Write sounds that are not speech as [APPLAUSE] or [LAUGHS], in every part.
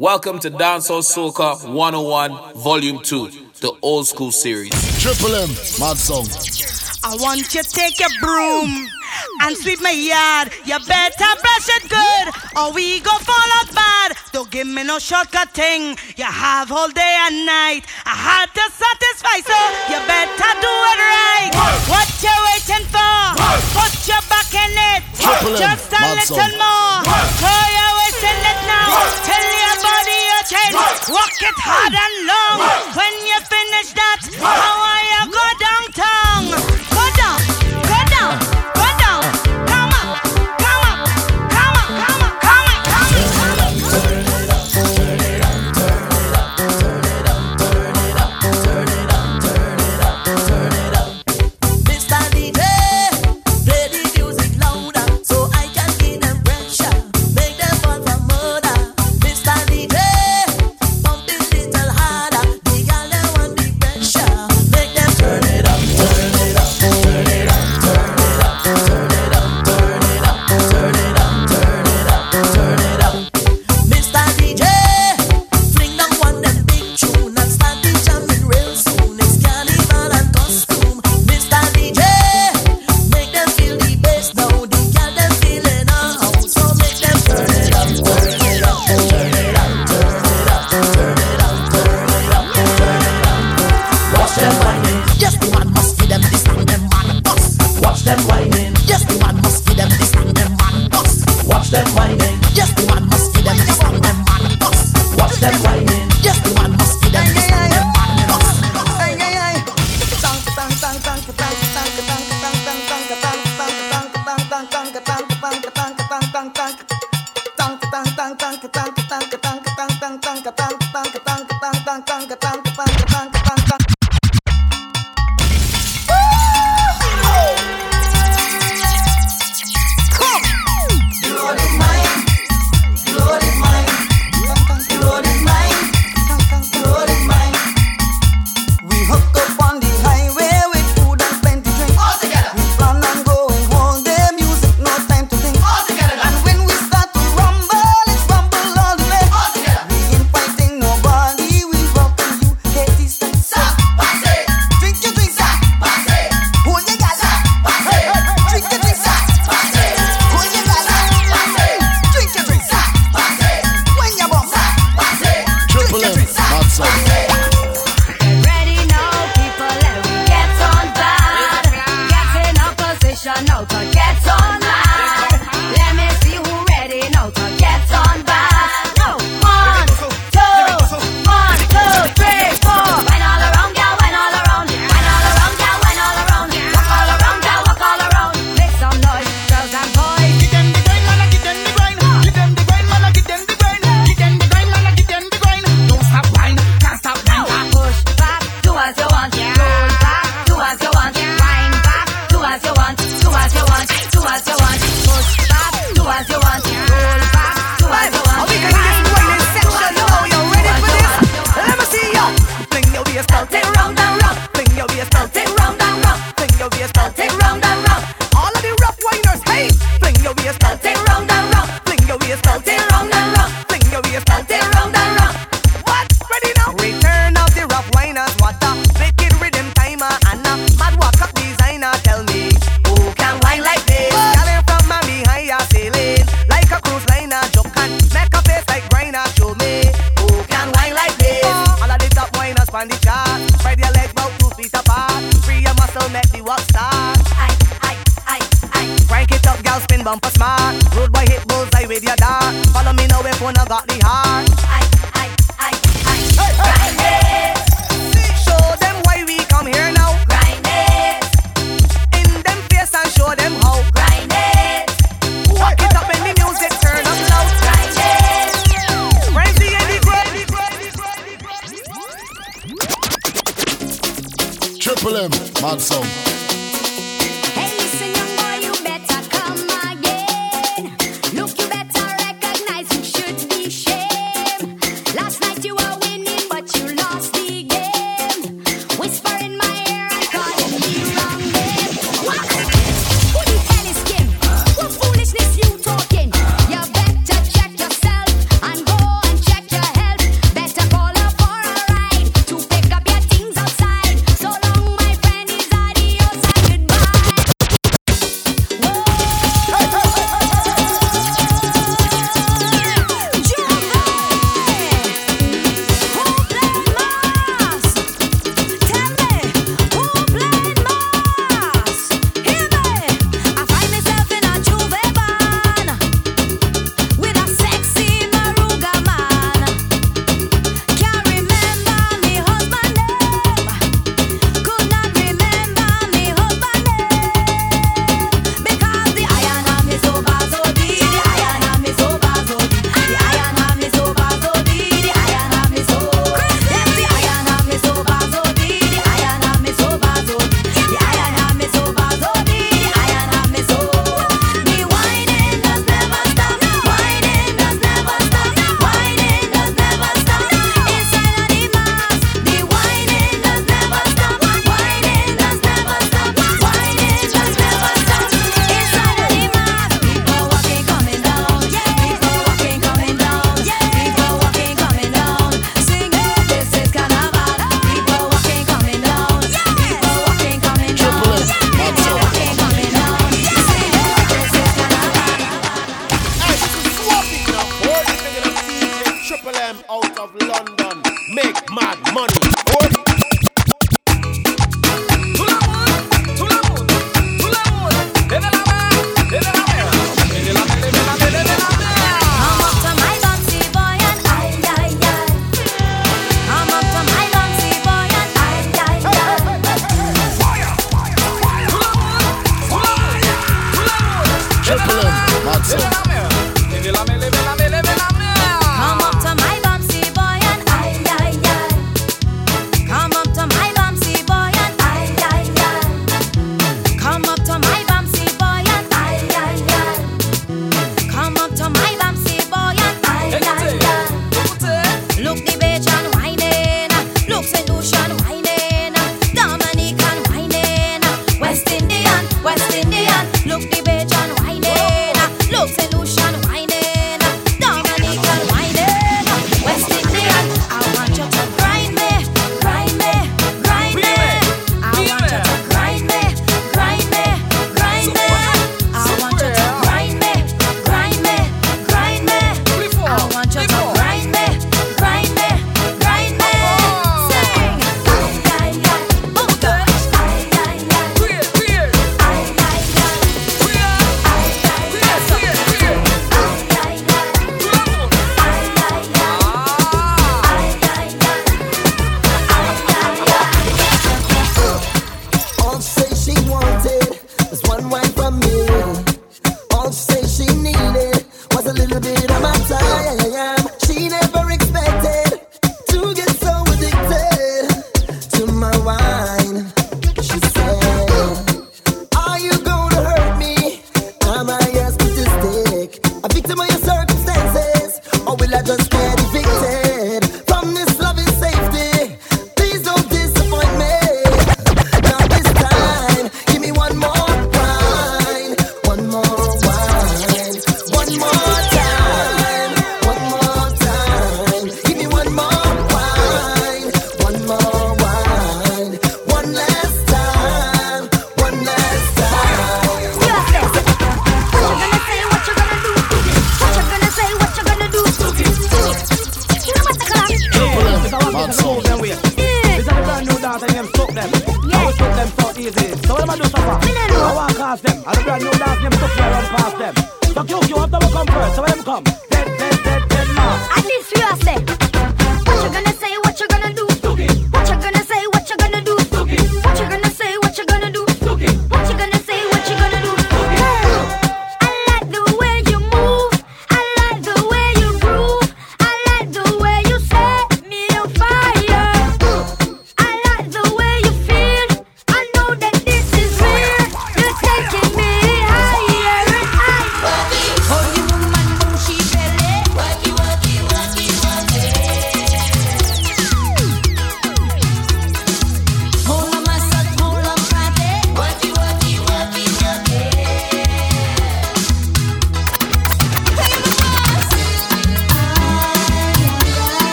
Welcome to Dancehall Soca 101 Volume 2, the old school series. Triple M, mad song. I want you to take your broom and sweep my yard. You better brush it good or we go fall out bad. Don't give me no shortcut thing. You have all day and night. I had to satisfy, so you better do it right. What you waiting for? Put your back in it. Just a little more. So you wasting it now. Till you chain, walk it hard and long. When you finish that, how are you gonna?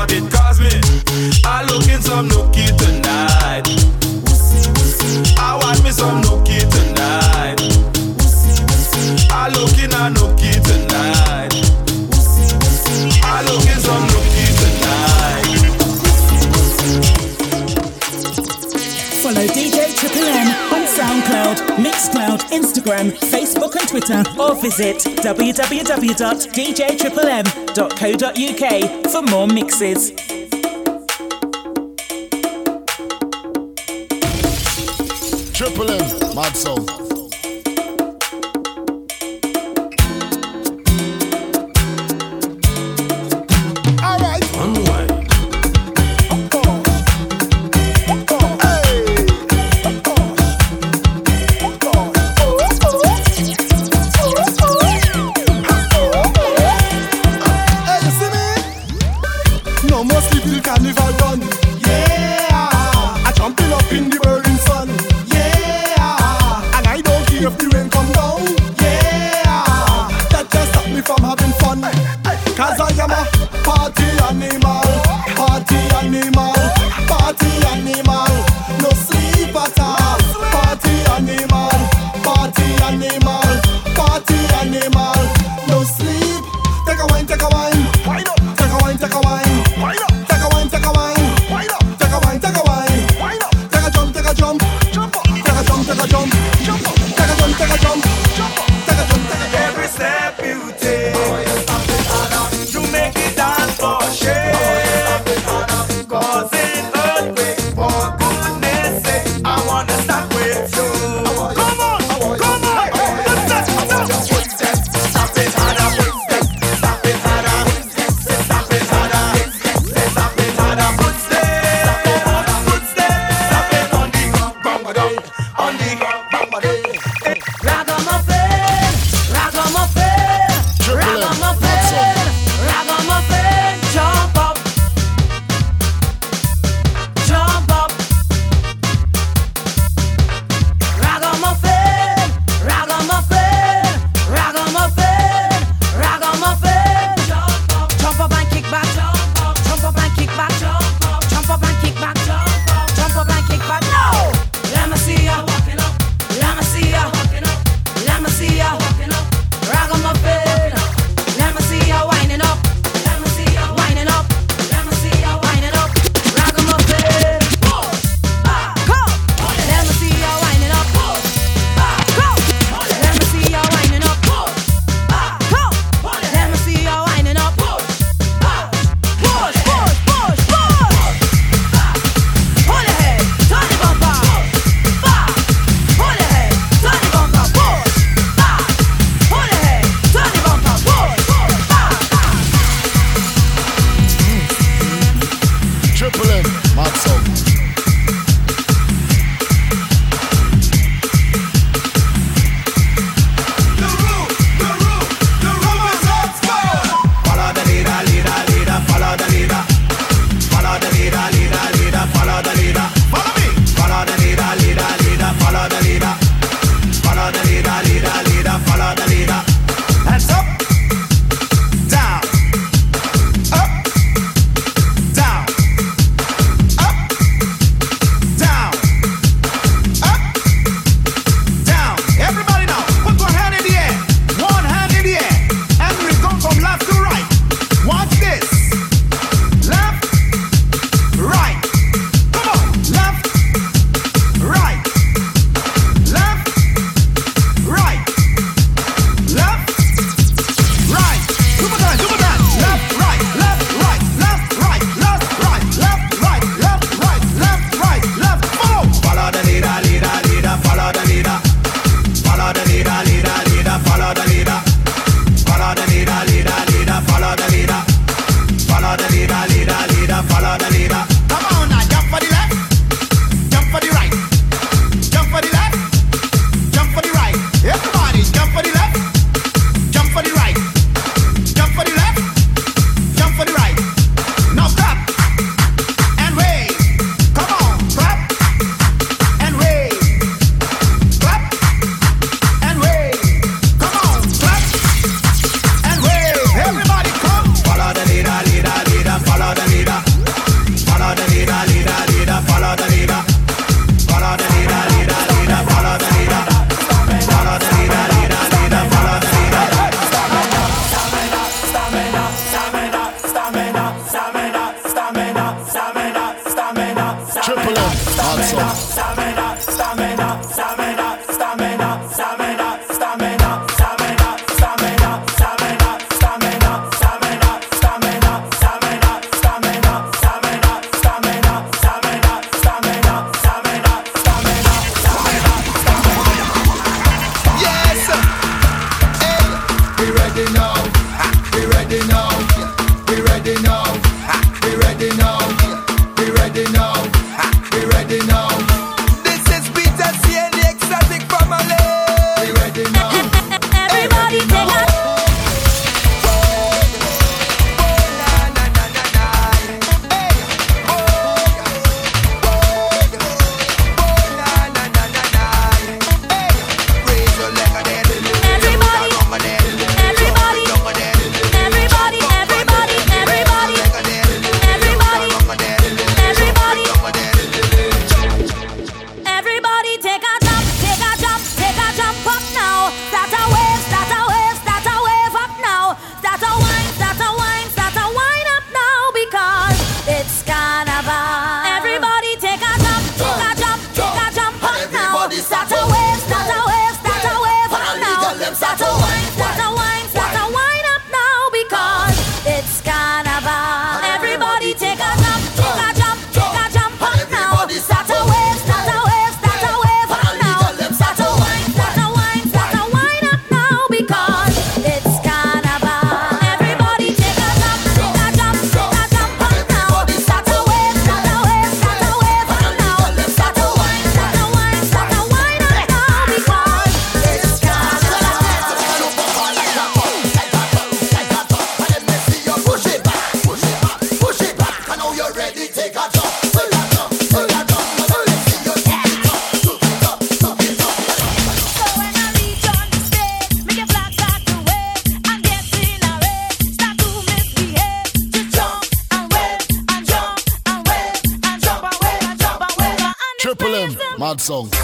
what it cost me. I look in some nookie tonight. I want me some nookie tonight. I look in a nookie tonight. I look in some nookie. SoundCloud, Mixcloud, Instagram, Facebook, and Twitter, or visit www.djmmm.co.uk for more mixes. Triple M, Mad Soul. Song.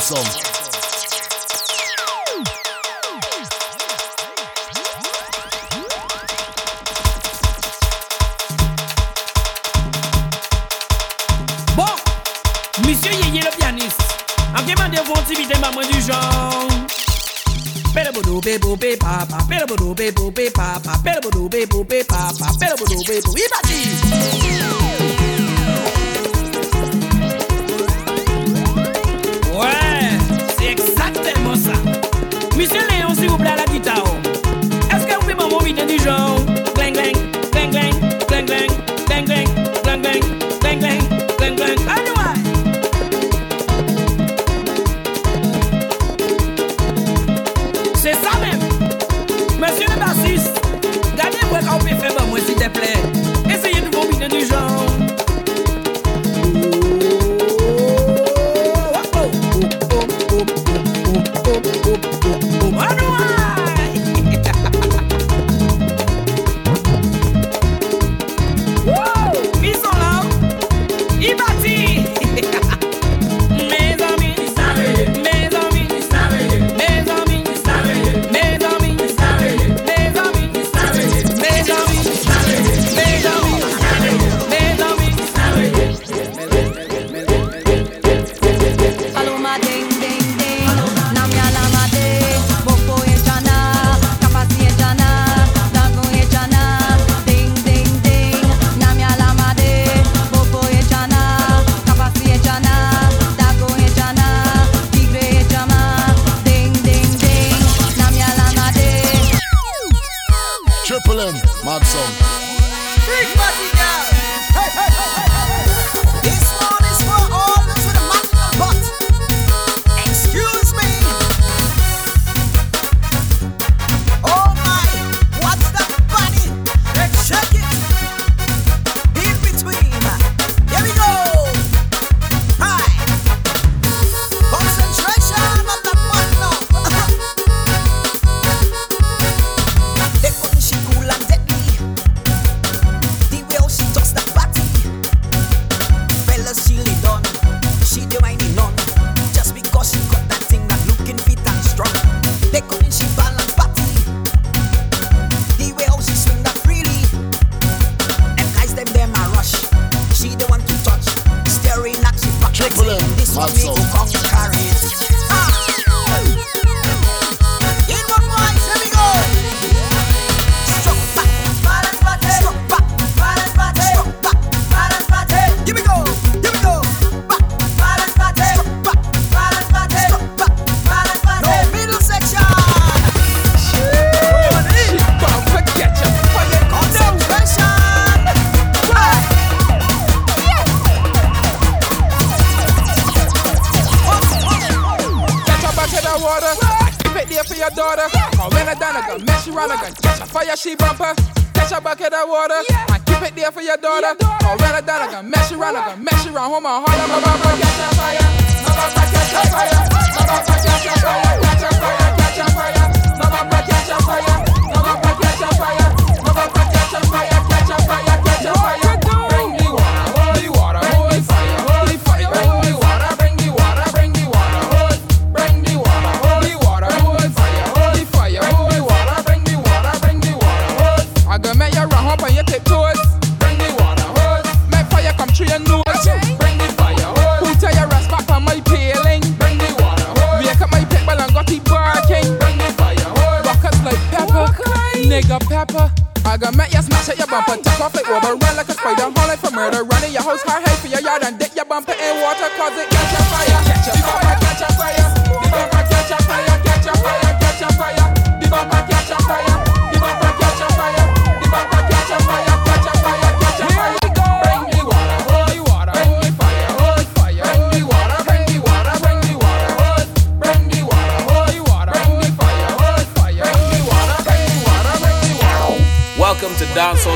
Johnson. Bon, monsieur Yeye le pianiste, en demandant de vous activité, maman du genre. Pele bodo be bo be papa, pele bodo be bo be papa, pele bodo be bo be papa, pele bodo be bo be papa.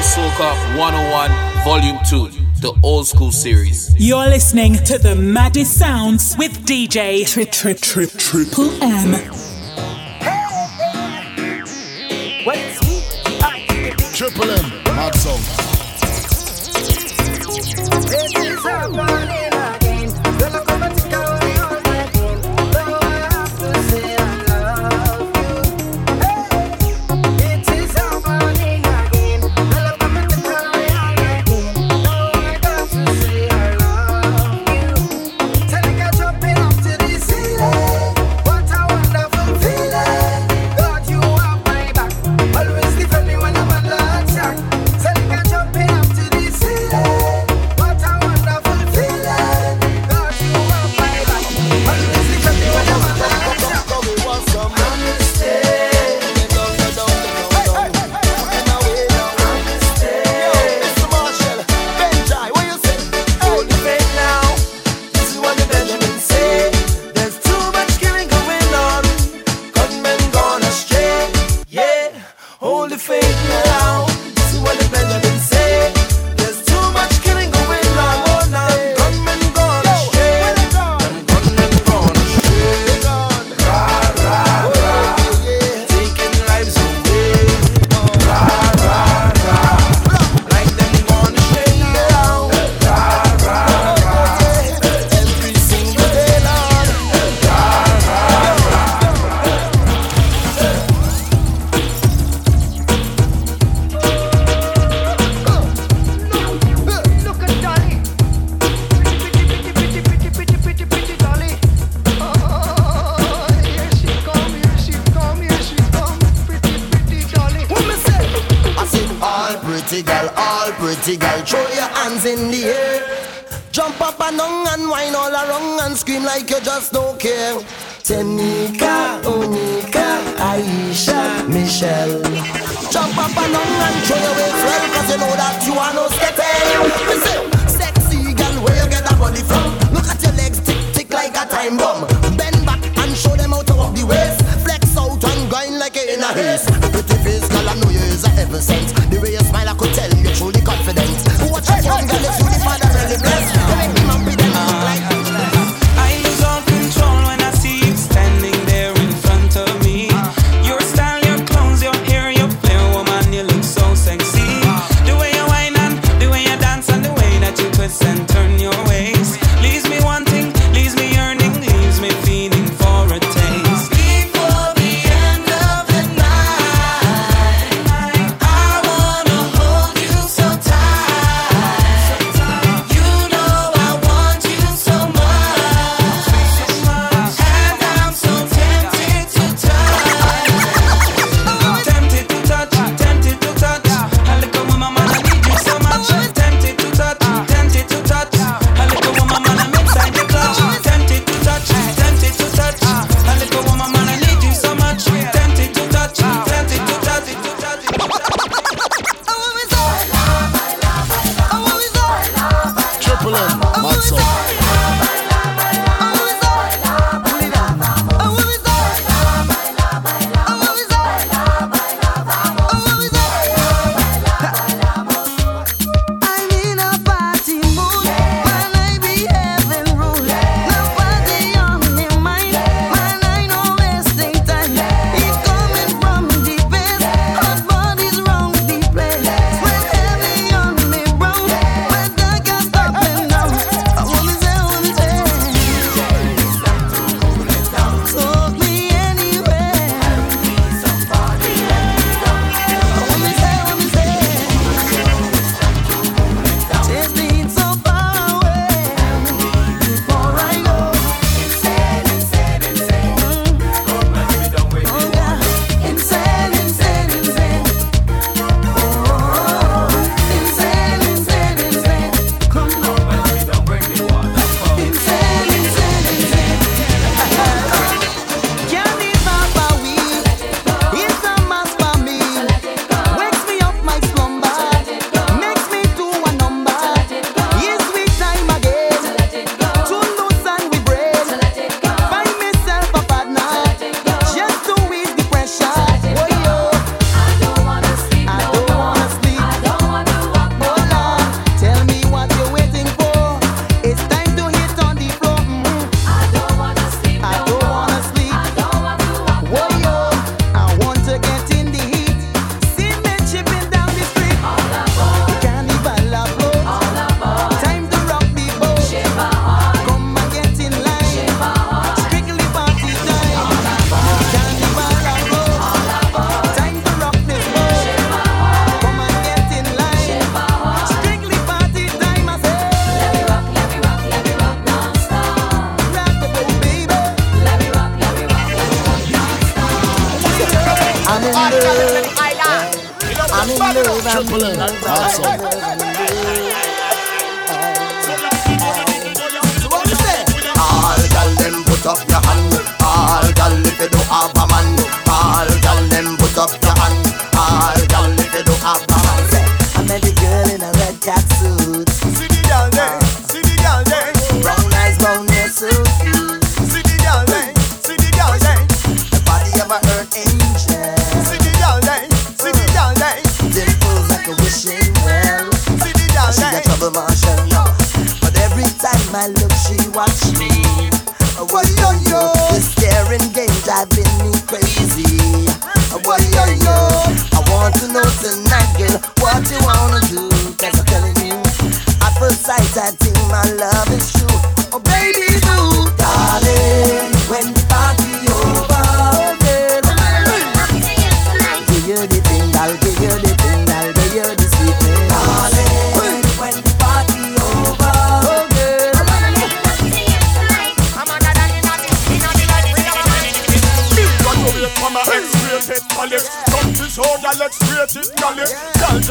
Soca 101 Volume 2, the old school series. You're listening to the maddest sounds with DJ Triple M. pretty girl, all pretty girl, throw your hands in the air. Jump up and down and whine all around and scream like you just don't care. Tenika, Onika, Aisha, Michelle. Jump up and down and throw your way well, cause you know that you are no skater. Sexy girl, where you get that body from? Look at your legs tick tick like a time bomb. Bend back and show them how to walk the waist. Flex out and grind like you in a haze. Pretty face, girl, I know you hills ever since. The way you smile, I could tell you truly confident. Watch out, young girl, you the father really blessed. Telling me,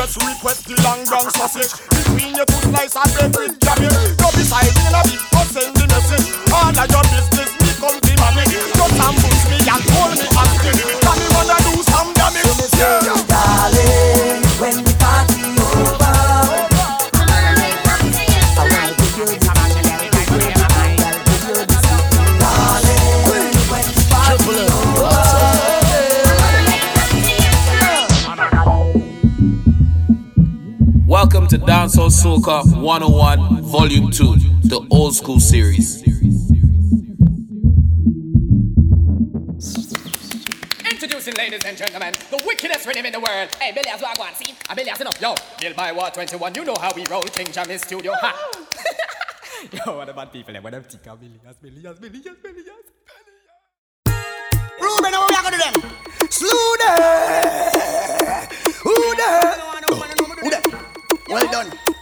just request the long brown sausage. Between your two slice of bread Dancehall 101 Volume 2, the old school series. Introducing, ladies and gentlemen, the wickedest rhythm in the world. Hey, Billy, as well, go on, see? A Billy, as enough. Yo, Bill by War 21, you know how we roll King Jammy Studio. Ha! [LAUGHS] Yo, what about people? What about Tika, Billy, as Billy, as Billy, as Billy, as Ruben, what we are gonna do them? Slew them. Who them? Who them? Well done.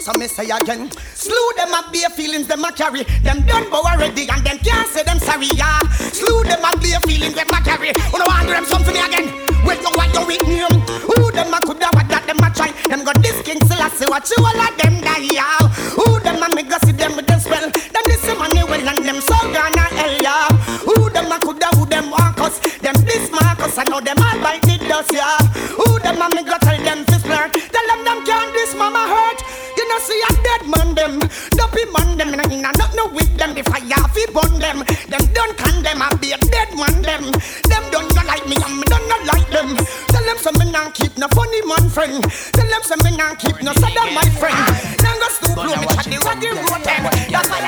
So me say again, slew them up bare feelings them a carry. Them done bow already and them can't say them sorry, yeah. Slew them up bare feelings them a carry. Wanna want them something again? Well, you what you with name? Who them a coulda what that them a try? Them got this king still I say what you all of them die, yeah. Who them a me go see them with them spell? Them this money well and them so gonna hell, yeah. Who them a coulda who them want us? Them this Marcus I know them all bite the dust, yeah. Who them a me go tell them to flirt? Tell them them can't this mama hurt. Know see a dead man them, dopey man them, and I not no with them. The fire fi burn them, them don't condemn. I be a dead man them. Them don't not like me, and me don't not like them. Tell them some me not keep no funny man friend. Tell them some me not keep no sad my friend. Now go stoop low, me chat the raggy road them. That's why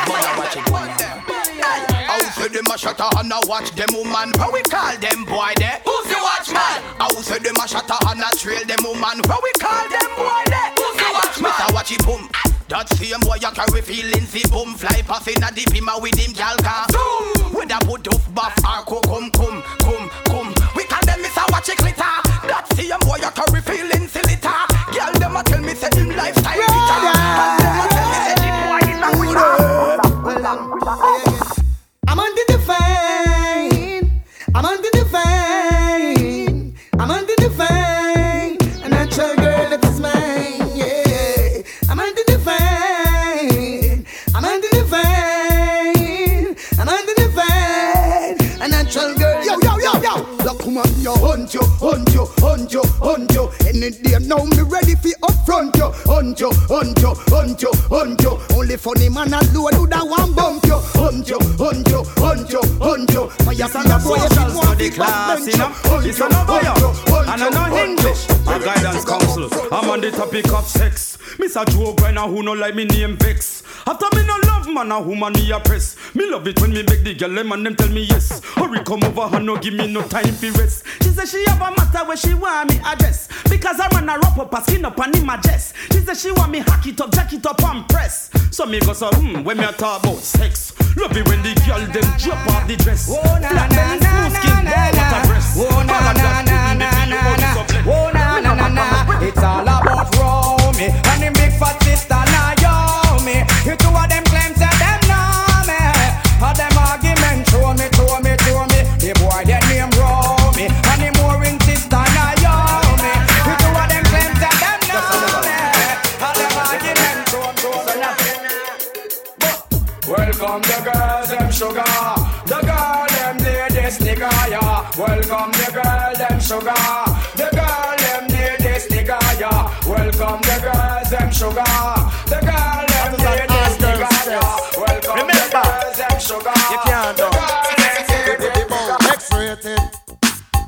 How say them a shut and a watch them woman How we call them boy there? Who's the watchman? How say them a shut and a trail them woman How we call them boy there? Who's the watchman? Mr. Watch it boom that same boy you carry feelings, he boom fly past in a deep him with him gal car. Zoom! With a put off buff or co come come come come. We call them Mr. Watch it glitter. That same boy you carry feelings, you, hunt you. Any day now, me ready for upfront you. Hunt you, hunt you, hunt you, hunt you. Only funny man alone who that one bump you. Hunt you, hunt you, hunt you, hunt you. Fire It's an social study class, you know. It's an bio, and I know English. A guidance council. I'm on the topic of sex. Miss a Joe Grinder who no like me name Vex. After me no love man a woman me a press. Me love it when me beg the girl them and them tell me yes. Hurry come over and no give me no time for rest. She say she have a matter where she want me address. Because I run a rope up, a skin up and in my chest. She say she want me hack it up, jack it up and press. So me go so hmm when me a talk about sex. Love it when the girl them drop off the dress. Oh, na, na, na, na, na, what a breast. Oh, na, na, na, the na, body na, so flex. Oh na na na na, it's all about Romy and him big fat sister Naomi. You two of them claim say them know me. Them Welcome the girls, them sugar. The girl, them ladies, nigga, yeah. Welcome the girl, them sugar. The girl, them ladies, nigga, yeah. Welcome the girls, them sugar. The girl, them ladies, nigga, yeah. Welcome Remember, the girls, them sugar. You can't do X-rated.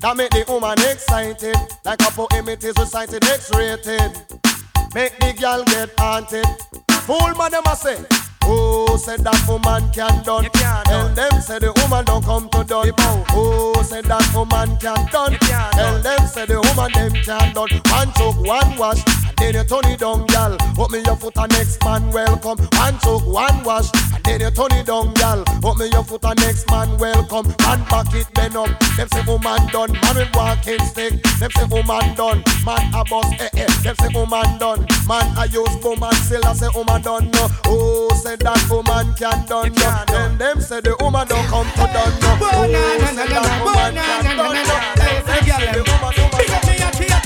That make the woman excited. Like a poem, it is recited. X-rated. Make the girl get haunted. Fool man, them a say. Oh, said that woman can't done. Tell them say the woman don't come to done. Oh, said that woman can't done. Tell them say the woman them can't done. One took one wash, then you turn it down, gal. Put me your foot and next man welcome. One took one wash, and then you turn it down, gal. Put me your foot and next man welcome. Man back it bend up. Them say woman done. Man with walking stick. Them say woman done. Man a boss eh eh. Them say woman done. Man a use woman still I say woman done. No. Oh, say that woman can done. No. Then them say the woman don't come to done. No. Oh, say that woman can done. No. Them say the woman Big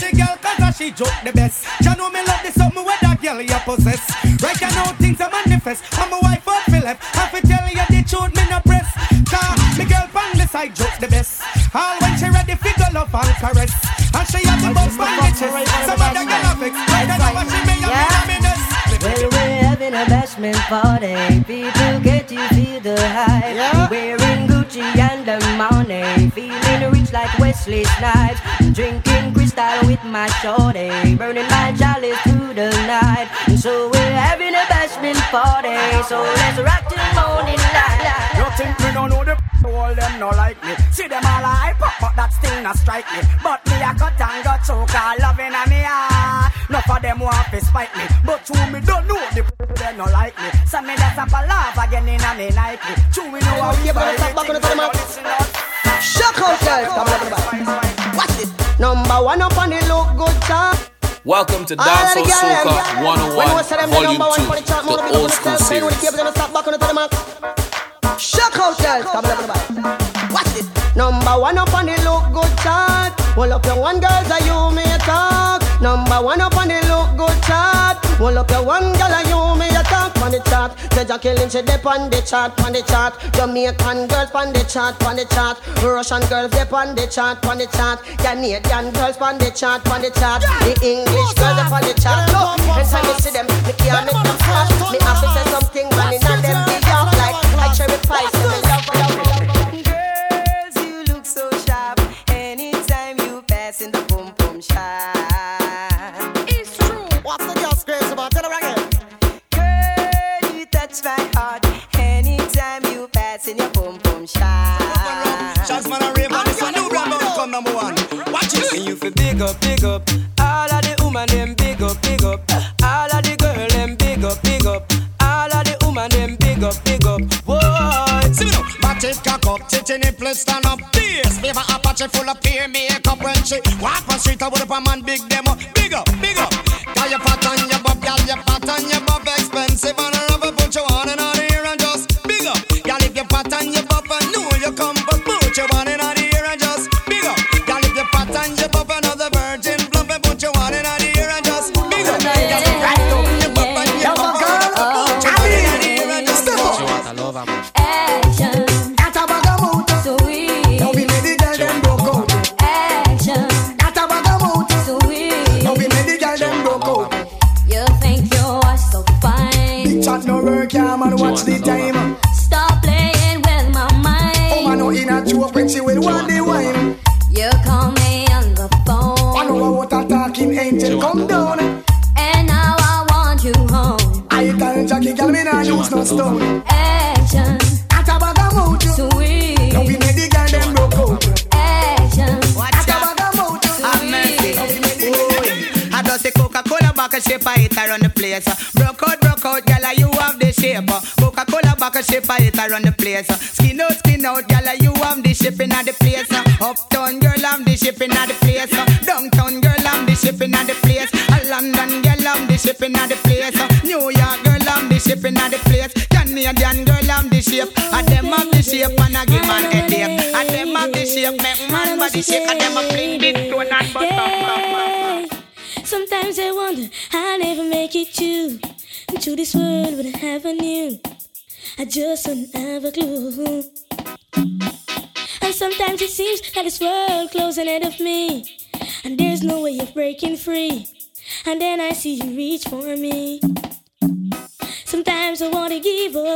me a girl cause she joke the best. Ya know me love the something where that girl you possess. Right you know things are manifest. I'm a wife of Philip. I fi tell you the truth me no press. Car me girl from the side joke the best. All when she ready fi go love and caress. And she have the the chest Some other girl a vex Right you know what she may have me nuts Well, we're having a bashment party. People get to feel the hype. Wearing Gucci and the money. Feeling rich like Wesley Snipes. Drinking crystal with my shorty. Burning my chalice through the night. So we're having a bashment party. So let's rock till morning light. You think me don't know the all them no like me See them all hype up but that still not strike me But me a cut and got choke all loving a me heart Enough of them want to spite me But true me don't know the they no like me So me just up a laugh again in a me Nike True we know how we buy it Shock out, girl. Come on, come. Watch it. Number one up on the look good chart. Welcome to All of the Dancehall Soca. When we say 101 Volume 2, the chart, more the big up old school we series. keep stop back on the mark. Shock out, girl. Come on, come. Watch it. Number one up on the look good chart. Hold up your one girls that you may talk. Number one up on the look good chart. Hold up your one girl that you may talk on the chart. Jaja killing she dip on the chart, on the chart. Jamaican girls on the chart, on the chart. Russian girls dip on the chart, on the chart. Canadian girls on the chart, on the chart. The English girls up on the chart. Look, every time you see them, me can't make them stop. Me have to say something, and in them be off like like cherry pie. Up, big up. All of the woman them big up, big up. All of the girl them big up, big up. All of the woman them big up, big up. Whoa. See me now, back it cock up, titty nipple stand up. Bass, favor Apache full of peer makeup when she walk on street. I would up a man big demo,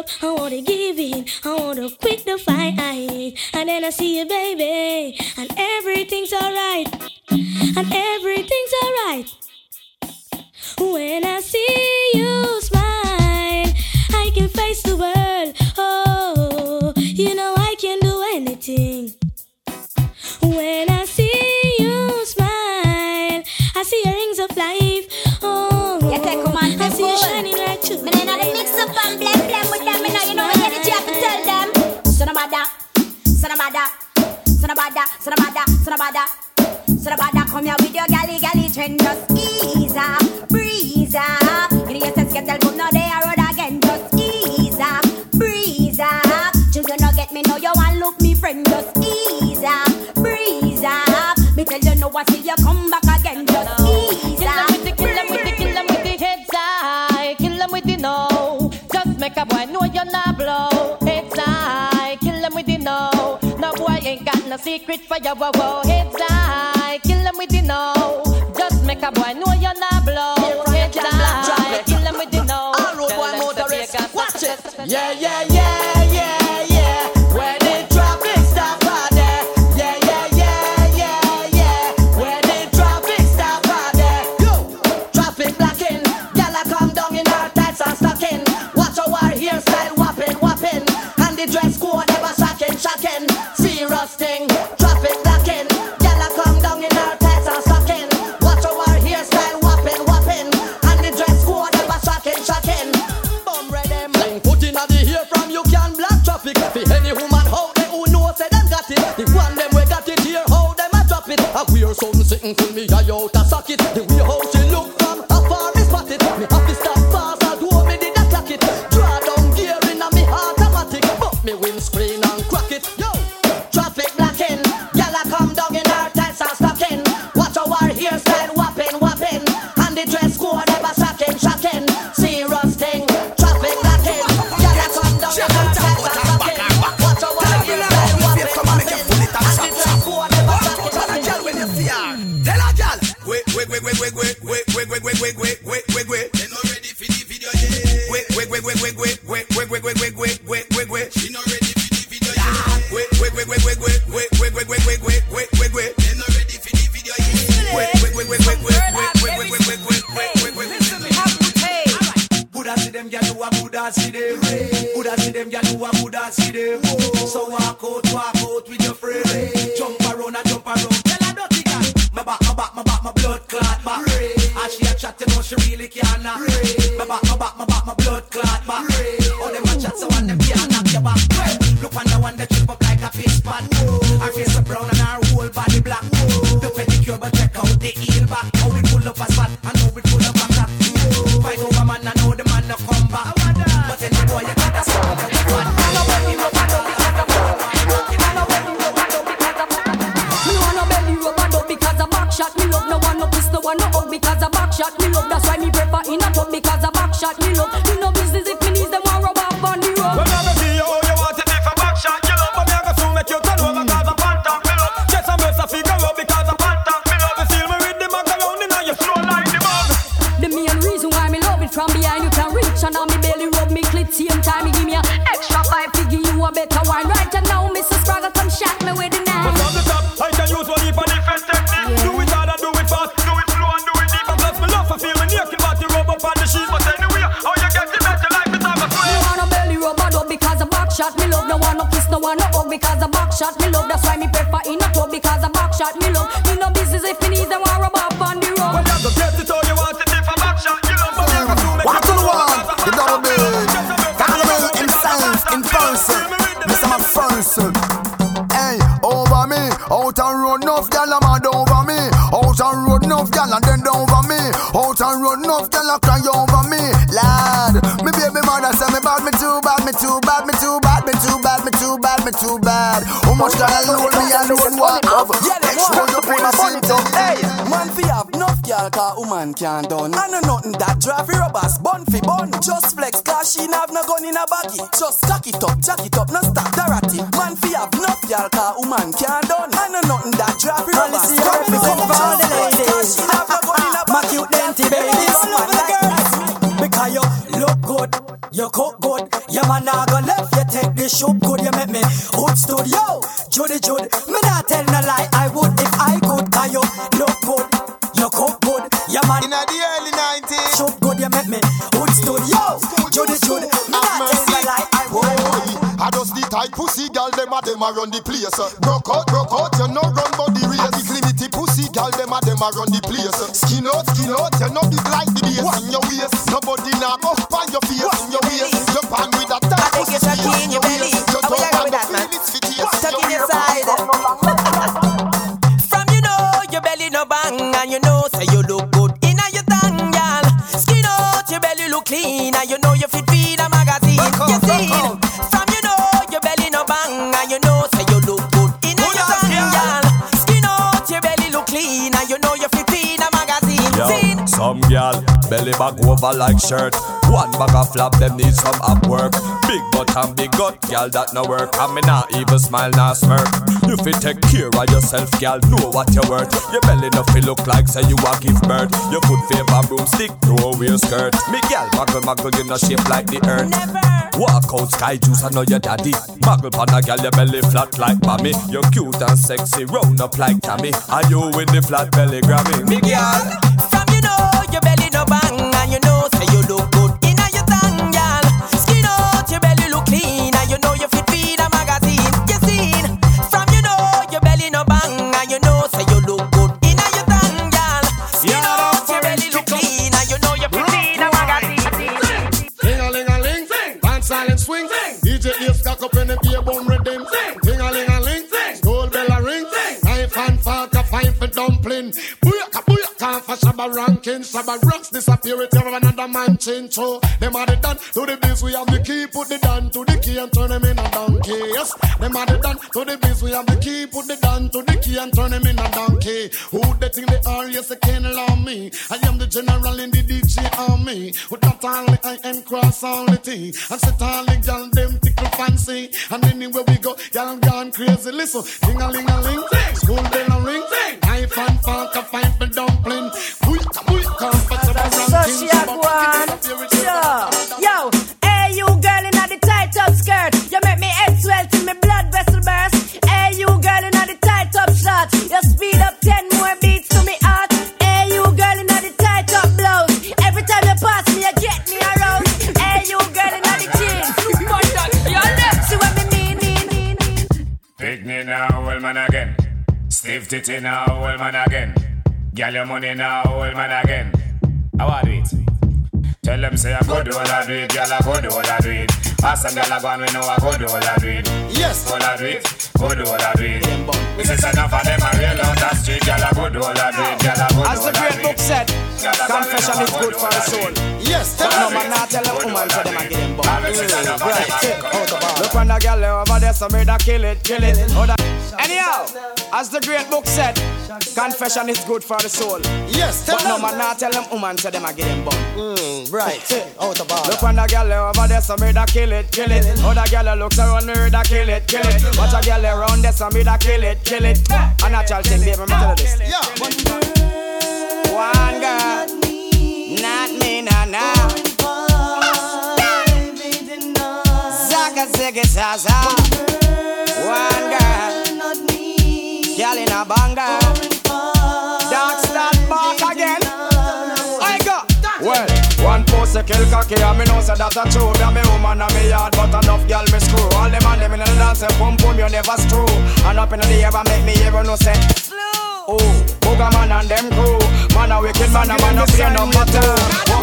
up, I wanna give in, I wanna quit the fight I hate. And then I see you, baby, and everything's alright, and everything's alright. When I see you smile. Son of bada, son of bada, son of bada. Son of bada, come here with your galley, galley trend. Just ease up, breeze up. Idiots get the no they are road again. Just ease up, breeze up. Children don't get me, no you want look me friend. Just ease up, breeze up. Me tell you no, I see you come back again. Just ease up. Kill them with the, kill with the, kill with the heads high. With the no. Just make a boy know you're not. no secret for your wow wow. It's I kill them with the know. Just make a boy know you're not blow. It's I kill them with the know. All road boy motorist. Watch it. Yeah, yeah, yeah. something to me, I out a socket. The girl car woman can't done. I know nothing that drive fi rubbers, bun fi bun. Just flex car she have no gun in a baggy. Just cock it up, jack it up, no stop Dorothy. Man fi have enough girl car woman can't done. I know nothing that drive fi rubbers. Policy I represent for all the ladies. My cute dainty babies, man like because you look good, you cook good. Your man nah go left, you take the shoe good. You make me hood studio, yo, Judy Jude. Me not tell no lie, I would if a them a run the place. Broke out, broke out, you no run body race. The limity pussy gal, them a them a run the place. Skin out, skin out, you no big like the base. On your waist, nobody now up on your face. On your waist, you pan with a tight I think you should in your belly. How we are with that, man? Tuck in your side. From you know your belly no bang, and you know say you look good inna your tongue, gal. Skin out your belly look clean, and you know some gal belly back over like shirt. One bag of flap, them need some up work. Big butt and big gut, gal that no work. I me not even smile, not smirk. If You take care of yourself, gal. Know what you're worth. Your belly no feel look like say you a give birth. Your foot favor broomstick, no wear skirt. Me gal muggle muggle, you no shape like the earth. Walk out sky juice, I know your daddy. Muggle pan a gal, your belly flat like mommy. You're cute and sexy, round up like Tammy. Are you with the flat belly Grammy? Me gal, dumpling. Booyaka for Shabba ranking. Shabba rocks disappear with every another man change. So them are the done to the biz. We have the key, put the down to the key and turn them in a donkey. Yes, them are the done to the biz. We have the key, put the down to the key and turn them in a donkey. Who they think they are? Yes, they can't allow me. I am the general in the DJ army. With that only I am cross the thing. And all the gal them tickle fancy. And anywhere we go, y'all gone crazy. Listen, ding a ling a ling, school bell a ring, knife and fork a fine for dumpling. Booyaka booyaka for Shabba ranking. Yo, yo, hey you girl in the tight up skirt, you make me head swell till me blood vessel burst. Hey you girl in the tight up shot, you speed up ten more beats to me heart. Hey you girl in the tight up blouse, every time you pass me you get me aroused. Hey you girl in the jeans, you left, see what me mean, mean, mean, mean. Pick me now, old man again. Stiff titty now, old man again. Girl your money now, old man again. How I do it? Tell them say I go do all I do it, girl I go do all I do it. Ask some girl I go and we know I go do all I do it. Yes, all I do it, go do all I do it. We say enough of them I real on that street, girl I go do all I do it, girl I go do all I As the great book said, confession is good for the soul. Yes, but no man not tell a woman so them a get them bum. Right, look on the girl over there, so me da kill it, kill it. Anyhow, as the great book said, confession is good for the soul. Yes, tell but tell no man not tell them woman so them a get them bum. Mm, right, [LAUGHS] out of order. Look on the girl over there, so me da kill it, kill it. Other girl looks around her, da kill it, kill it. Watch a girl around there, so me da kill it, kill it. A natural thing, baby, me tell you this. Yeah. One girl, not me, nah, nah. Zaga, ziggy, zaza. Girl in a banger. Dark start back again. I go. Well, one post a kill cocky and me know say that a true. Me a me woman and me yard but enough girl me screw. All them and them in the dance say pum pum you never screw. And up in the air and make me even know say Oh, Booga man and them crew. Man a wicked man a man a play number two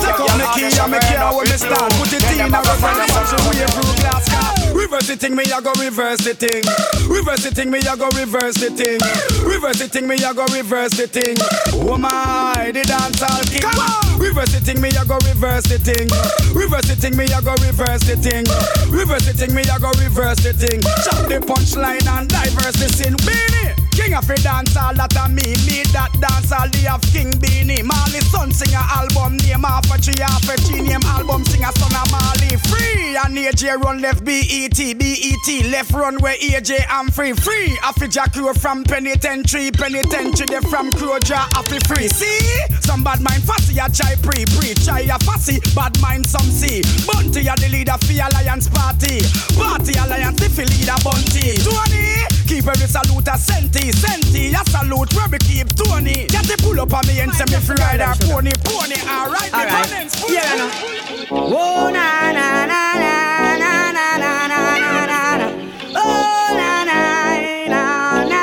Take up the key and me care where me stand Put it in a reference and she way through glass car Reverse the thing, me a go reverse the thing Reverse the thing, me a go reverse the thing Reverse the thing, me a go reverse the thing Oh my, the dance all king. Come on! Reverse the thing, me a go reverse the thing Reverse the thing, me a go reverse the thing Reverse the thing, me a go reverse the thing Chop the punchline and diverse the sin Beenie King of the dance all that a me, me that dance all the of King Beenie Marley sing a album name off a tree off a tree name. Album sing a son of Marley. Free and AJ run left BET BET left run where AJ I'm free. Free off a jack crew from penitentiary penitentiary they from Croja off a free. See some bad mind fussy a try pre pre try a fussy bad mind some see. Bunty a the leader for Alliance party. Party Alliance if you lead a Bunty. Tony keep every salute a senti senti a salute where we keep Tony get the pull up on me and send me free rider pony pony All right, all right. Yeah. Oh na na na na na na na na na na na. Oh na na na na.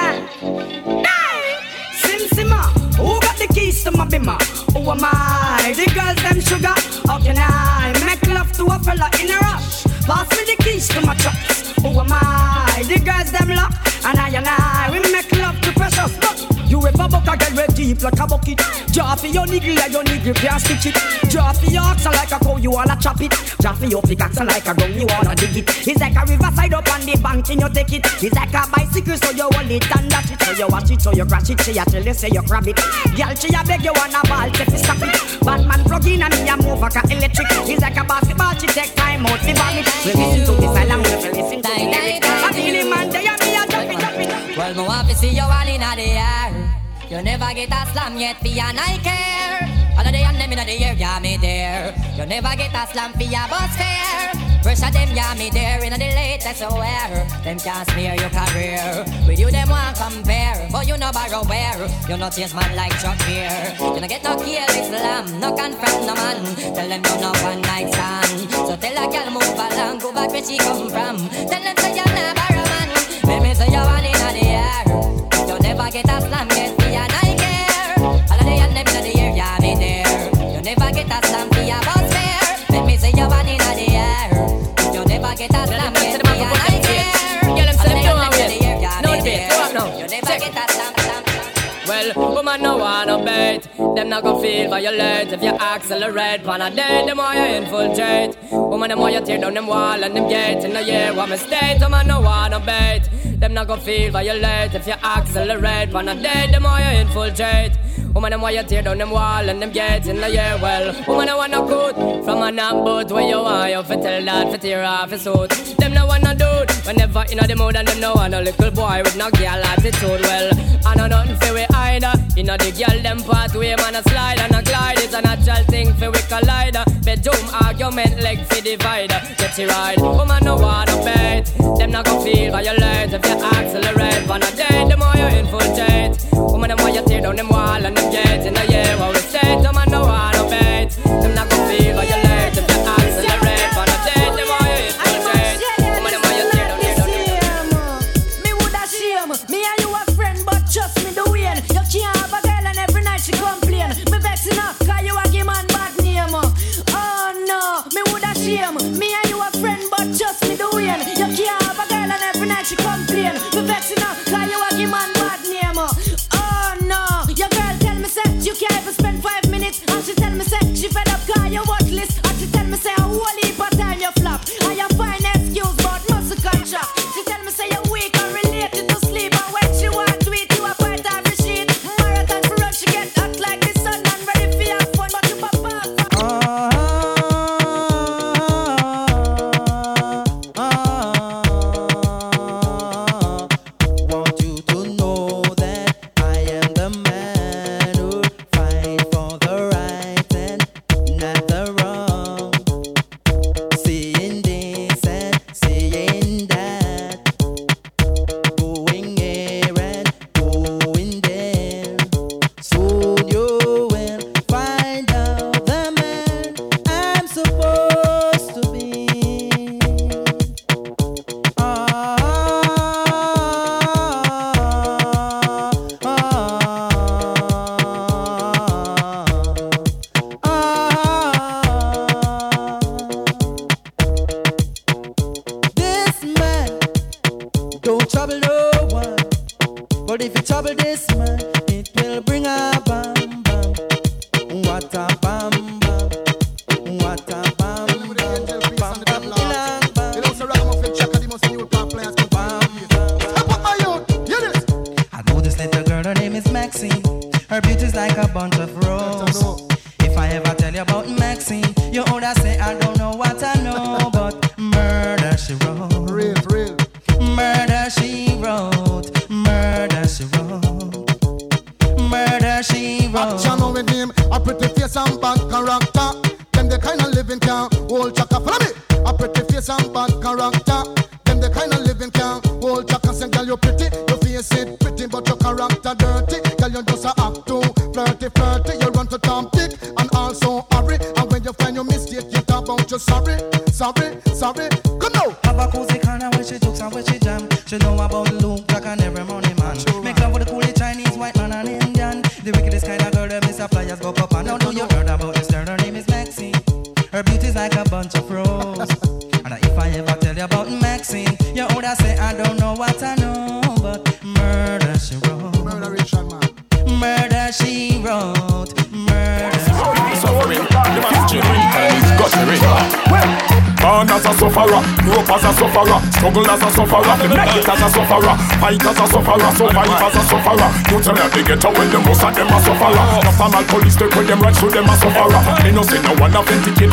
Sim Simma, who got the keys to my bimmer? Who am I? The girls them sugar. How can I make love to a fella in a rush? Pass me the keys to my trucks. Who am I? The girls them lock, and I and I we make precious. Look, you ever buck a girl with deep like a bucket? For your niggle like your niggle can't stitch it. For your oxen like a cow, you wanna chop it. For your pickaxe like a gun, you wanna dig it. It's like a riverside up on the bank and you take it. It's like a bicycle, so you hold it and dash it. So you watch it, so you crash it. She a tell you say you grab it. Girl, she a beg you wanna ball, take it, stop it. Batman plug in and me a move like a electric. It's like a basketball, she take time out, me vomit. We listen to the song, we listen to the lyrics. I feel the man, they a me Well, me want to see you all in the air. You never get a slam yet, for your I care. All of the and them in the air, yeah, me there. You never get a slam for your bus fare. Pressure them, yeah, me there. In the latest wear. Them can't smear your career. With you, them want compare. But you no borrow where. You no chase man like Chuck here. You no get no kill Islam. No confront no man. Tell them you no one night stand. So tell a girl move along. Go back where she come from. Tell them say you not borrow man. Let me say you one in the air. You never get a slam yet, me and I care. All of the and them in the air, yeah, me there. You never get a slam for your bus fare. Let me say you one in the air. You never get a slam yet, me and I care. All of the and them in the air, yeah, me there. You never get a slam, slam, slam. Well, woman no wanna bait Them not gon' feel violate If you accelerate Pan a day, them why you infiltrate Woman, them why you tear down them wall and them gates In the year, what mistake Woman no wanna bait Them not gon' feel violate. If you accelerate Pan a day, them why you infiltrate Woman, them why you tear down them wall and them gates in the year Well, woman, I wanna cut From a knock boat Where you want you fi tell that fi tear off his suit. Them no wanna do Whenever in the mood and them no want a little boy with no girl attitude Well, I know nothing fi we either. Know the girl them pathway man a slide and a glide. It's a natural thing fi we collide Bedroom argument leg fi divider. Get you right, woman no wanna bet Them not gon' feel violate If you accelerate. On a day The more you infiltrate. Woman them why you tear down them wall and them subject in the year. what we stay to man, no one bet. Them not gonna feel violent.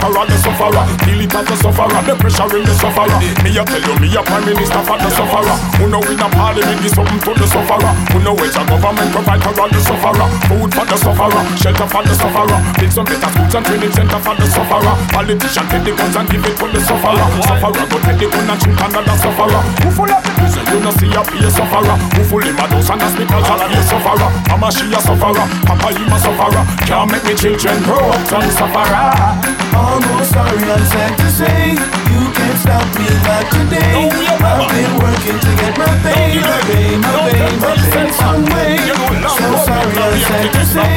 Authenticate the sufferer. Feel it as a sufferer, the pressure in the sufferer. Me a tell you, me a prime minister for the sufferer. Who know in a parliament give something to the sufferer. Who know which a government provide for all the sufferer. Food for the sufferer, shelter for the sufferer. Build some better schools and training center for the sufferer. Politician take the guns and give it to the sufferer. Sufferer go take the gun and shoot another sufferer. Who full of the you no see a be a sufferer. Who full in my house and hospitals and be a sufferer. Mama she a sufferer, Papa him a sufferer. Can't make me children grow up and sufferer. Almost sorry, I'm sad to say You can't stop me, not today I've been working to get my pay My pay, my pay, my pay some way So sorry, I'm sad to say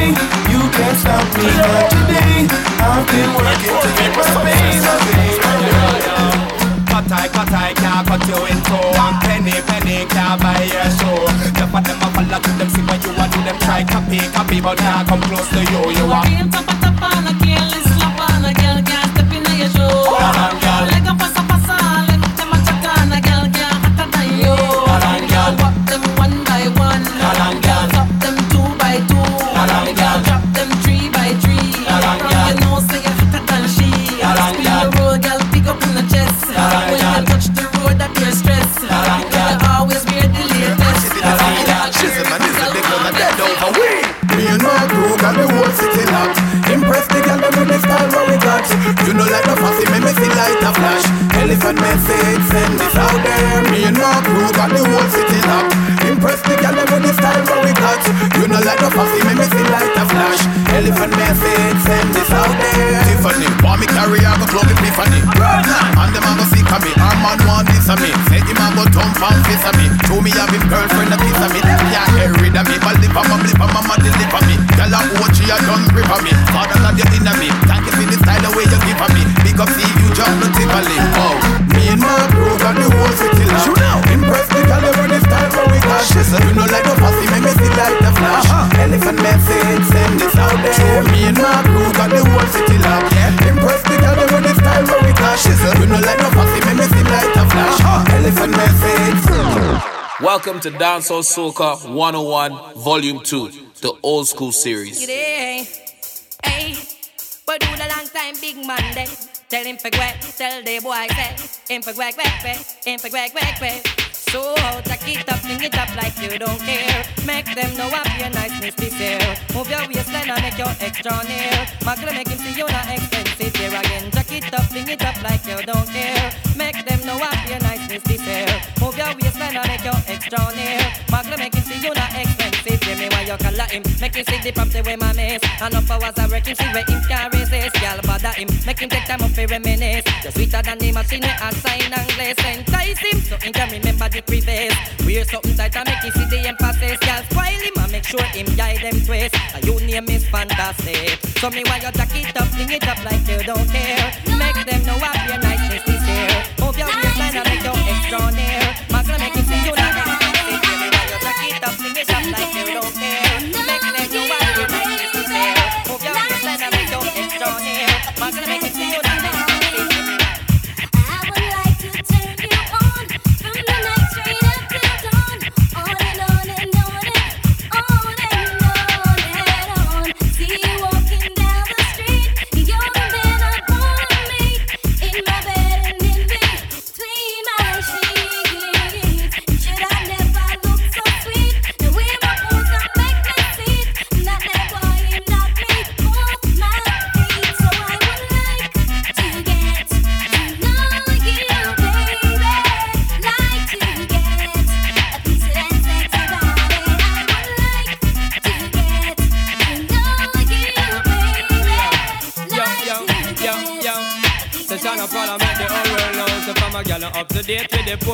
You can't stop me, not today I've been working to get my pay My pay, my pay Cut I, cut I, can't cut you in two. One penny, penny, can't buy your show The of them a follow to them, see what you want to them. Try copy, copy, but can't come close to you. You are Leg up, pasa, pasa, left got the whole city locked. Impress the girl with the style what we got. You know like the fussy, me see light a flash. Elephant message, send this out there. Me and my crew got the whole city locked. Impress the girl with the style what we got. You know like the fussy, me see light flash Elephant message, send this out there. Tiffany, want me carry I go club Epiphany And them a go sick of me, our man want this of me Say him a go thump and kiss of me Show me have him girlfriend a kiss of me can't get rid of me, but lip on my blip on my mama deliver me. Girl a watch she a done grip on me. Father love you in me, thank you for the style the way you give on me. Big up see you jump no tickling, oh Me and my crew got the whole city. Locked Impress the girl them with the style what we You know like the fussy, me me see light a flash Elephant message, send this out there Me and my crew got the whole city locked Impress the girl them with the style what we got You know like the fussy, me me see light a flash Elephant message Welcome to Dancehall Soca 101 Volume 2, the old school series. Hey, hey, but do the long time big man. Tell him for quack, tell the boy say, him for quack, quack, quack, him for quack, quack, quack. So jack it up, sing it up like you don't care. Make them know what your niceness this here. Move your waistline and make your extra near. Macro make him see you not expensive here again. Jack it up, sing it up like you don't care. Make them know what your niceness this here. Move your waistline and make your extra near. Macro make him see you not expensive. Hear me while you color him. Make him see the property where my miss. Enough hours I work him, see where him can resist. Girl bother him, make him take time up for reminisce. You're sweeter than the machine I sign and glaze. Entice him so he can remember the preface. Wear something tight and make him see the emphasis. Girl spoil him and make sure him guide them twist. A your name is fantastic. So me while you jack it up, sing it up like you don't care. Make them know what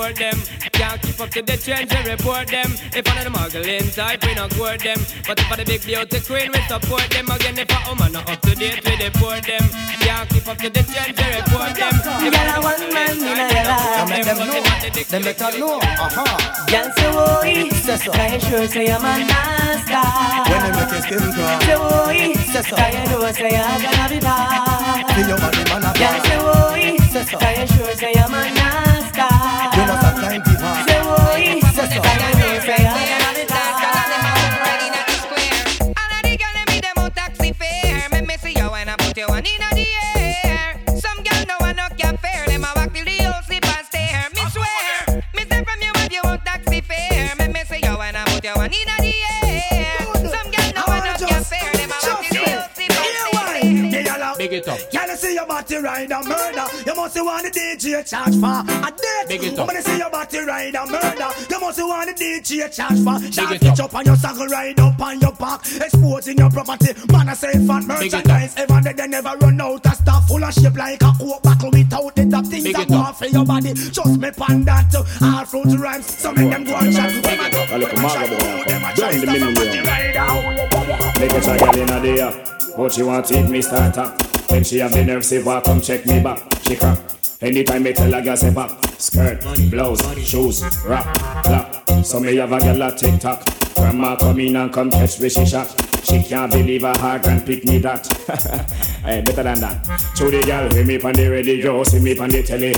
date we them. Can't keep up to the trends we report them. If one of the muggling type we not court them. But if for the big beauty queen we support them. Again if a woman not up to date we deport them. Can't keep up to the trends we report them. If Gyal a one man in a yellow. Make them know. Them make her know. Uh-huh. Gyal say oi, say so. Can you sure say I'm a master? When they make your skin crawl. Say oi, say so. Can you know say I'm gonna be bad? Feel your body man a Gyal say oi, say so. Can you sure say I'm a master? You know some time people. Say oi, say so. It up. Y'all see your body ride a murder. You must want the DJ charge for a date. Big it up. When you see your body ride a murder, you must want the DJ charge for. Shot it pitch up on your saddle, ride up on your back, exposing your property. Man, I say fat merchandise. Even they, they never run out of stuff full of shape like a coke bottle without the top things Big that it up. go for your body. Just me pan that to all fruit rhymes. Some of them go and chat. Them a go. I look a maga boy. Down the middle Body room. ride out. Make a try in a day. But she want it, me start up. When she have the nerve, say, "Walk, come check me back." She crack. Anytime me tell a girl say pop, skirt, blouse, shoes, rap, clap. So me have a girl a tick tock. Grandma come in and come catch where she shot. She can't believe her heart and pick me that. hey, [LAUGHS] eh, better than that. Show the girl, hear me on the radio, see me on the telly.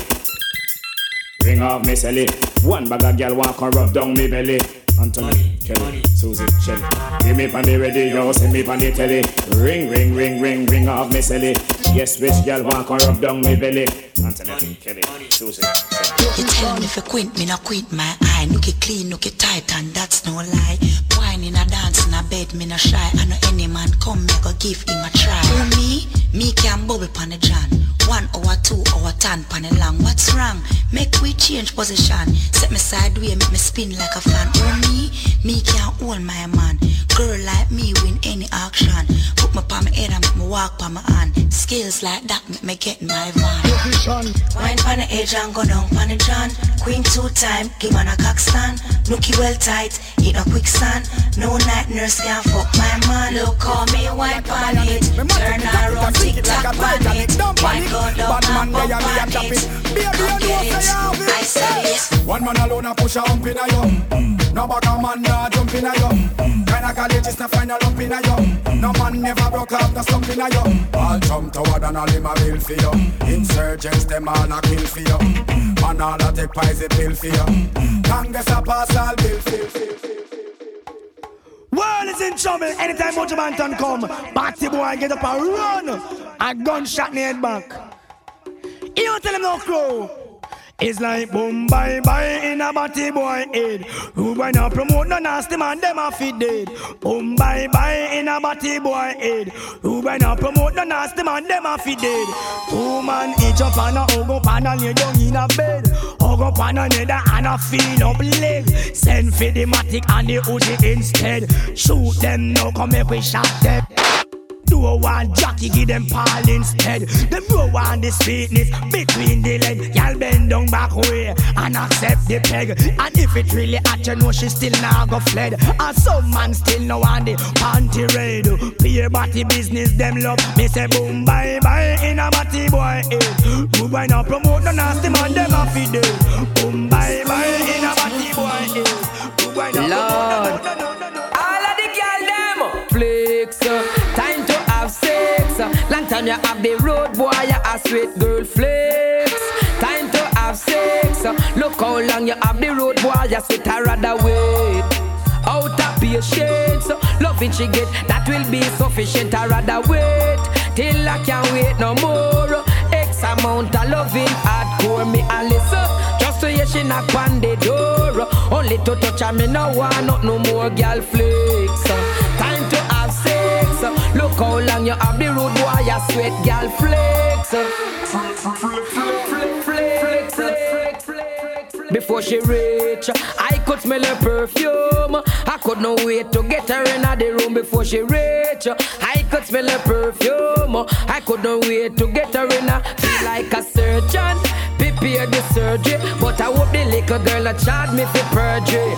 Ring off me celly. One bag of girl walk and rub down me belly. Anthony, Kelly, Susie, Shelly. Give me pan the radio, see me pan the telly. Ring, ring, ring, ring, ring off me celly. Yes, which girl walk and rub down me belly. Anthony, Kelly, Susie, Shelly. You tell me if you quit, me not quit my eye. Look it clean, look it tight, and that's no lie. In a dance in a bed, me no shy. I know any man come, me go give him a try. For me, me can bubble pan the John. One hour, two hour, ten pan the long. What's wrong? Make we change position. Set me sideways, make me spin like a fan. For me, me can hold my man. Girl like me win any auction. Put my palm my head and make me walk on my hand. Skills like that make me get my van. Wine pan the edge and go down pan the John. Queen two time, give man a cock stand. Nookie well tight, eat a quicksand. No night nurse can fuck my man. Look how me wine pan it. Turn around, tick tock pan it. Wine go down and bump pan it. Come get it. I said it. One man alone a push a hump in a yo. Mm, mm. No bag a man nah jump in a yo. Kinda college is no find a lump in a yo. No man never broke off the slump in a yo. All jump toward and all him a bill for you. Insurgents them all a kill for you. Man all a take poison pill for you. Congress a pass all bill for you. World is in trouble anytime Buju Banton come. Batty boy get up and run. A gunshot in the head back. You don't tell him no crow. It's like boom bye bye in a batty boy head. Who boy not promote no nasty man, them a fit dead. Boom bye bye in a batty boy head. Who boy not promote no nasty man, them a fit dead. Two man each up and a hug up and a lay down in a bed. Hug up on another and a feel up leg. Send for the matic and the Uzi instead. Shoot them now, come make we shot them. Do one jockey, give them pal instead. Them go on the sweetness between the leg. Y'all bend down back way and accept the peg. And if it really hot, you know she still now go fled. And some man still no on the panty raid. Peer body business, them love. Me say boom bye bye in a body boy head. Who boy now promote the nasty man, them a feed. Boom bye bye in a time you have the road boy, you a sweet girl flex. Time to have sex. Look how long you have the road boy, you sweet I rather wait. Out of patience, uh, loving she get that will be sufficient. I rather wait till I can't wait no more. X amount of loving hardcore me a listen. Just to hear she knock on the door. Only to touch her, me no want not no more girl flicks. Time. Look how long you have the road boy, you sweat girl flex. Before she reach, I could smell her perfume. I could not wait to get her in the room before she reach. I could smell her perfume. I could not wait to get her in. Feel like a surgeon, prepare the surgery. But I hope the little girl a charge me for perjury.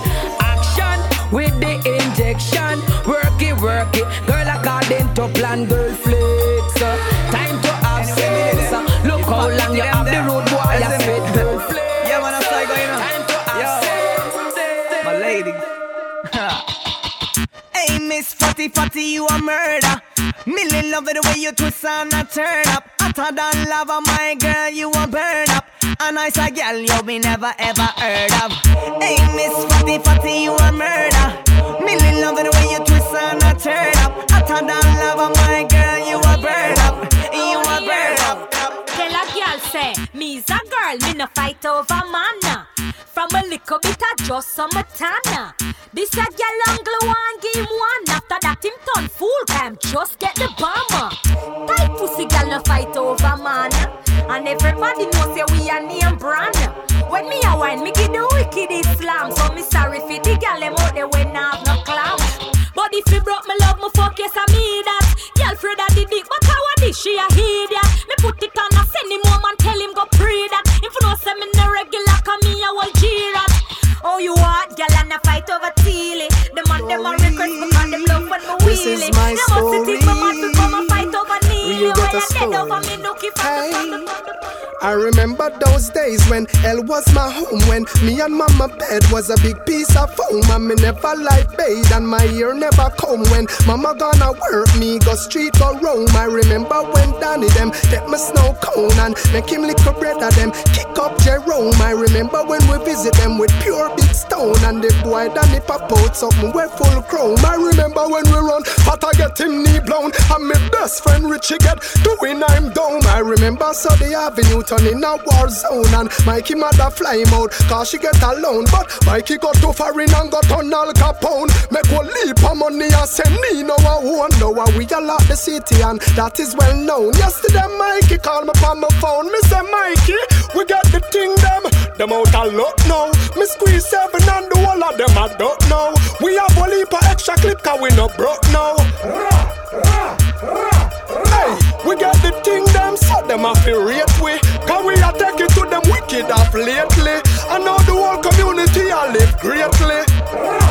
With the injection, work it, work it. Girl, I them to plan girl flicks. Uh. Time to have sex. Uh. Look how long you have the road boy, you fit girl. [LAUGHS] Yeah, man, I'm sorry, going on. Time to have sex. My lady. [LAUGHS] hey, Miss Fatty Fatty, you a murder. Millie love it the way you twist and a turn up. Hotter than lava, my girl, you a burn up. A nice a girl you be never ever heard of. Hey, Miss Fatty Fatty, you a murder. Millie love the way you twist and a turn up. Hotter than lava, my girl, you a burn up. You a burn up. Tell a girl say, me's a girl, me no fight over man. From a little bit of just some tana. This a girl angle one game one. After that him turn fool, can just get the bomber. Tight pussy girl no fight over man. And everybody knows say we a name brand. When me a wine, me give the wicked Islam. So me sorry for the girl them out there when I have no clown. But if you broke me love, me fuck yes I me that. Girl Fred a did it, but how a this she a hear that. Me put it on a send him home and tell him go pray that. If you know say me no regular, come me a will cheer up. Oh you what, girl and a fight over Teely. The man them a request because them love when me This is wheelie. my must think me mad to come and fight over Neely. You get a you dead over story. me, nookie from the I remember those days when hell was my home When me and mama bed was a big piece of foam And me never life bathe and my ear never come When mama gonna work me go street go roam I remember when Danny them get me snow cone And make him lick a bread of them kick up Jerome I remember when we visit them with pure big stone And the boy Danny pop out something we full chrome I remember when we run but I get him knee blown And my best friend Richie get doing I'm down. I remember the avenue turn in a war zone And Mikey mother fly out cause she get alone. But Mikey got too far in and got on Al Capone. Make one leap of money and send me no one No we a lot the city and that is well known. Yesterday Mikey called me on my phone. Me say Mikey we got the thing them. Them out a lot now. Me squeeze seven and the whole of them I don't know. We have a leap of extra clip cause we no broke now. Hey, got the thing them, so them have to rate we. Cause we are taking to them wicked off lately. And now the whole community I live greatly.